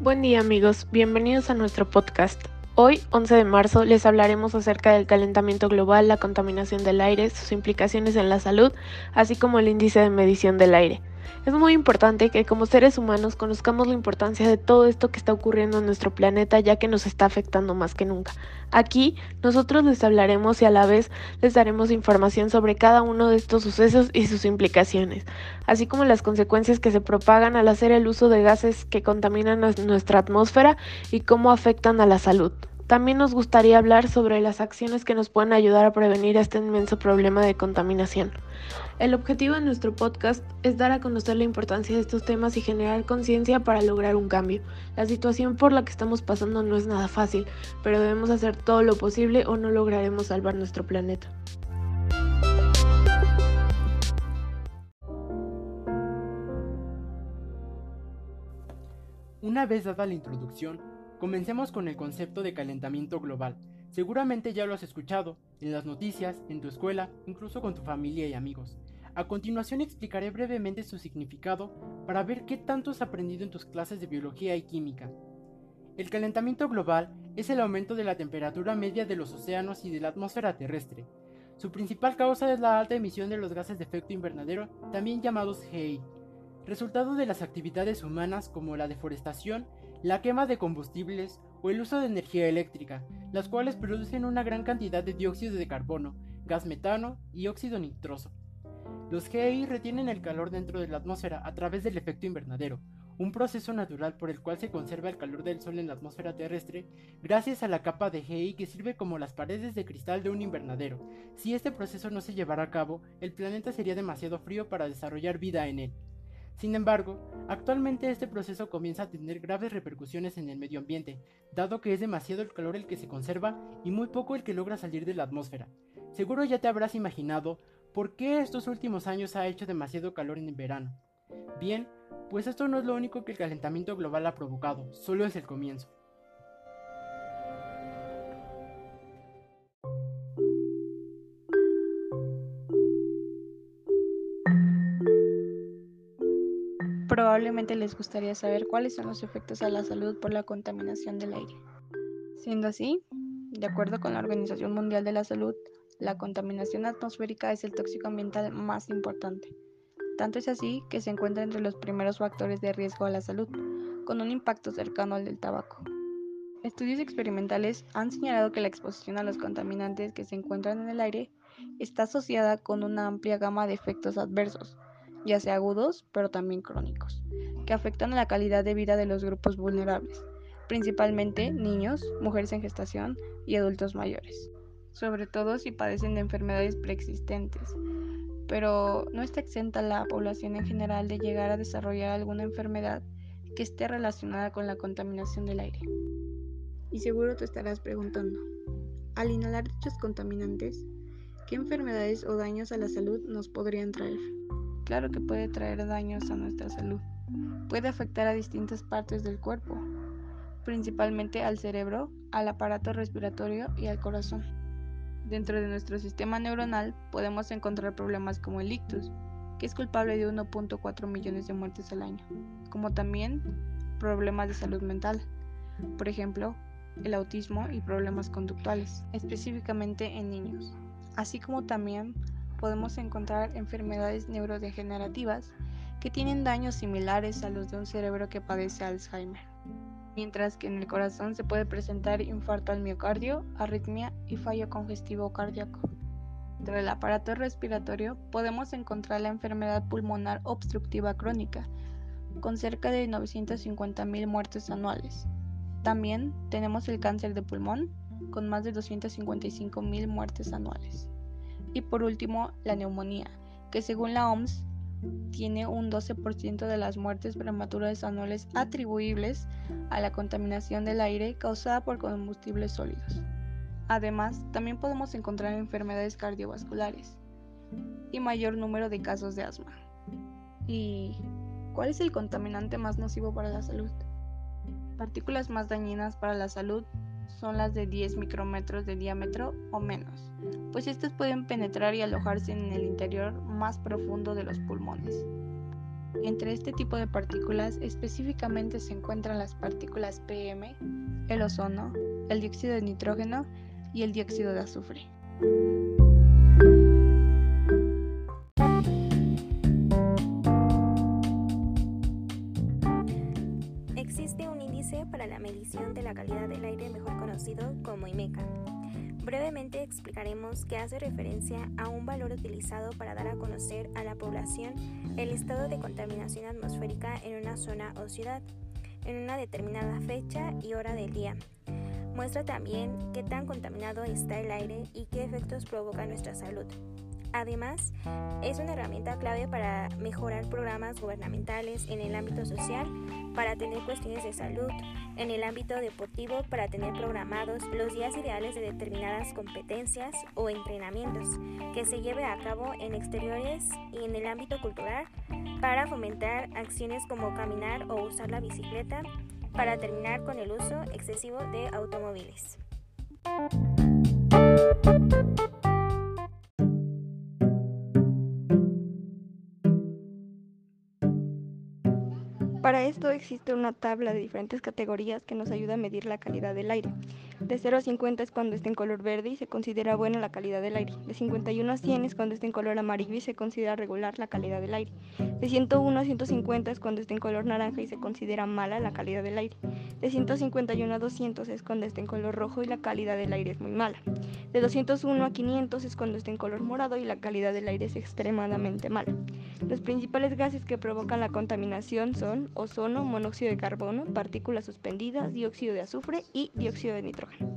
Buen día amigos, bienvenidos a nuestro podcast. Hoy, 11 de marzo, les hablaremos acerca del calentamiento global, la contaminación del aire, sus implicaciones en la salud, así como el índice de medición del aire. Es muy importante que como seres humanos conozcamos la importancia de todo esto que está ocurriendo en nuestro planeta ya que nos está afectando más que nunca. Aquí nosotros les hablaremos y a la vez les daremos información sobre cada uno de estos sucesos y sus implicaciones, así como las consecuencias que se propagan al hacer el uso de gases que contaminan nuestra atmósfera y cómo afectan a la salud. También nos gustaría hablar sobre las acciones que nos pueden ayudar a prevenir este inmenso problema de contaminación. El objetivo de nuestro podcast es dar a conocer la importancia de estos temas y generar conciencia para lograr un cambio. La situación por la que estamos pasando no es nada fácil, pero debemos hacer todo lo posible o no lograremos salvar nuestro planeta. Una vez dada la introducción, Comencemos con el concepto de calentamiento global. Seguramente ya lo has escuchado, en las noticias, en tu escuela, incluso con tu familia y amigos. A continuación explicaré brevemente su significado para ver qué tanto has aprendido en tus clases de biología y química. El calentamiento global es el aumento de la temperatura media de los océanos y de la atmósfera terrestre. Su principal causa es la alta emisión de los gases de efecto invernadero, también llamados GEI, resultado de las actividades humanas como la deforestación la quema de combustibles o el uso de energía eléctrica, las cuales producen una gran cantidad de dióxido de carbono, gas metano y óxido nitroso. Los GEI retienen el calor dentro de la atmósfera a través del efecto invernadero, un proceso natural por el cual se conserva el calor del Sol en la atmósfera terrestre gracias a la capa de GEI que sirve como las paredes de cristal de un invernadero. Si este proceso no se llevara a cabo, el planeta sería demasiado frío para desarrollar vida en él. Sin embargo, actualmente este proceso comienza a tener graves repercusiones en el medio ambiente, dado que es demasiado el calor el que se conserva y muy poco el que logra salir de la atmósfera. Seguro ya te habrás imaginado por qué estos últimos años ha hecho demasiado calor en el verano. Bien, pues esto no es lo único que el calentamiento global ha provocado, solo es el comienzo. Probablemente les gustaría saber cuáles son los efectos a la salud por la contaminación del aire. Siendo así, de acuerdo con la Organización Mundial de la Salud, la contaminación atmosférica es el tóxico ambiental más importante. Tanto es así que se encuentra entre los primeros factores de riesgo a la salud, con un impacto cercano al del tabaco. Estudios experimentales han señalado que la exposición a los contaminantes que se encuentran en el aire está asociada con una amplia gama de efectos adversos, ya sea agudos, pero también crónicos, que afectan a la calidad de vida de los grupos vulnerables, principalmente niños, mujeres en gestación y adultos mayores, sobre todo si padecen de enfermedades preexistentes, pero no está exenta la población en general de llegar a desarrollar alguna enfermedad que esté relacionada con la contaminación del aire. Y seguro te estarás preguntando, al inhalar dichos contaminantes, ¿qué enfermedades o daños a la salud nos podrían traer? Claro que puede traer daños a nuestra salud. Puede afectar a distintas partes del cuerpo, principalmente al cerebro, al aparato respiratorio y al corazón. Dentro de nuestro sistema neuronal podemos encontrar problemas como el ictus, que es culpable de 1.4 millones de muertes al año, como también problemas de salud mental, por ejemplo, el autismo y problemas conductuales, específicamente en niños, así como también podemos encontrar enfermedades neurodegenerativas que tienen daños similares a los de un cerebro que padece Alzheimer, mientras que en el corazón se puede presentar infarto al miocardio, arritmia y fallo congestivo cardíaco. Dentro del aparato respiratorio podemos encontrar la enfermedad pulmonar obstructiva crónica, con cerca de 950.000 muertes anuales. También tenemos el cáncer de pulmón, con más de 255.000 muertes anuales. Y por último, la neumonía, que según la OMS tiene un 12% de las muertes prematuras anuales atribuibles a la contaminación del aire causada por combustibles sólidos. Además, también podemos encontrar enfermedades cardiovasculares y mayor número de casos de asma. ¿Y cuál es el contaminante más nocivo para la salud? Partículas más dañinas para la salud son las de 10 micrómetros de diámetro o menos, pues estas pueden penetrar y alojarse en el interior más profundo de los pulmones. Entre este tipo de partículas específicamente se encuentran las partículas PM, el ozono, el dióxido de nitrógeno y el dióxido de azufre. Existe un índice para la medición de la calidad del aire conocido como IMECA. Brevemente explicaremos que hace referencia a un valor utilizado para dar a conocer a la población el estado de contaminación atmosférica en una zona o ciudad, en una determinada fecha y hora del día. Muestra también qué tan contaminado está el aire y qué efectos provoca nuestra salud. Además, es una herramienta clave para mejorar programas gubernamentales en el ámbito social, para tener cuestiones de salud, en el ámbito deportivo, para tener programados los días ideales de determinadas competencias o entrenamientos que se lleve a cabo en exteriores y en el ámbito cultural, para fomentar acciones como caminar o usar la bicicleta, para terminar con el uso excesivo de automóviles. Para esto existe una tabla de diferentes categorías que nos ayuda a medir la calidad del aire. De 0 a 50 es cuando está en color verde y se considera buena la calidad del aire. De 51 a 100 es cuando está en color amarillo y se considera regular la calidad del aire. De 101 a 150 es cuando está en color naranja y se considera mala la calidad del aire. De 151 a 200 es cuando está en color rojo y la calidad del aire es muy mala. De 201 a 500 es cuando está en color morado y la calidad del aire es extremadamente mala. Los principales gases que provocan la contaminación son ozono, monóxido de carbono, partículas suspendidas, dióxido de azufre y dióxido de nitrógeno.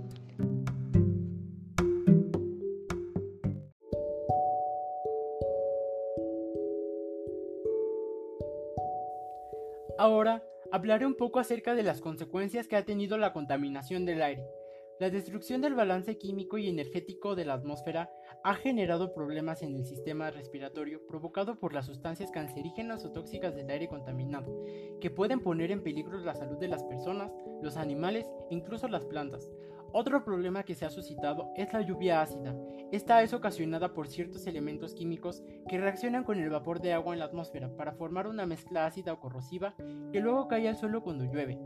Ahora hablaré un poco acerca de las consecuencias que ha tenido la contaminación del aire. La destrucción del balance químico y energético de la atmósfera ha generado problemas en el sistema respiratorio provocado por las sustancias cancerígenas o tóxicas del aire contaminado, que pueden poner en peligro la salud de las personas, los animales e incluso las plantas. Otro problema que se ha suscitado es la lluvia ácida. Esta es ocasionada por ciertos elementos químicos que reaccionan con el vapor de agua en la atmósfera para formar una mezcla ácida o corrosiva que luego cae al suelo cuando llueve.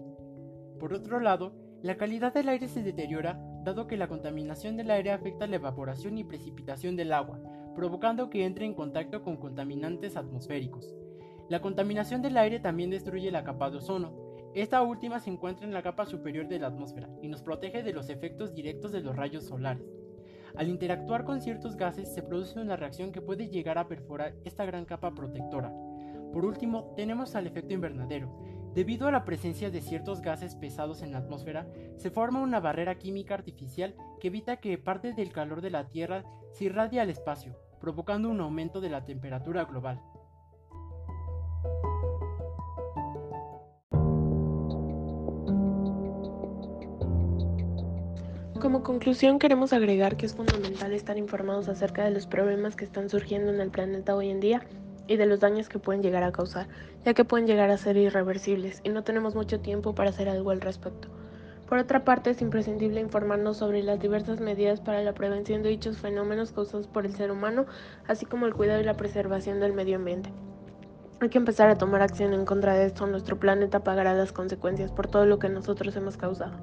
Por otro lado, la calidad del aire se deteriora dado que la contaminación del aire afecta la evaporación y precipitación del agua, provocando que entre en contacto con contaminantes atmosféricos. La contaminación del aire también destruye la capa de ozono, esta última se encuentra en la capa superior de la atmósfera y nos protege de los efectos directos de los rayos solares. Al interactuar con ciertos gases se produce una reacción que puede llegar a perforar esta gran capa protectora. Por último, tenemos al efecto invernadero. Debido a la presencia de ciertos gases pesados en la atmósfera, se forma una barrera química artificial que evita que parte del calor de la Tierra se irradie al espacio, provocando un aumento de la temperatura global. Como conclusión queremos agregar que es fundamental estar informados acerca de los problemas que están surgiendo en el planeta hoy en día y de los daños que pueden llegar a causar, ya que pueden llegar a ser irreversibles y no tenemos mucho tiempo para hacer algo al respecto. Por otra parte, es imprescindible informarnos sobre las diversas medidas para la prevención de dichos fenómenos causados por el ser humano, así como el cuidado y la preservación del medio ambiente. Hay que empezar a tomar acción en contra de esto, nuestro planeta pagará las consecuencias por todo lo que nosotros hemos causado.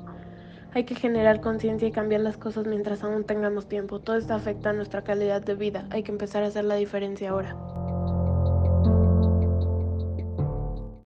Hay que generar conciencia y cambiar las cosas mientras aún tengamos tiempo. Todo esto afecta a nuestra calidad de vida. Hay que empezar a hacer la diferencia ahora.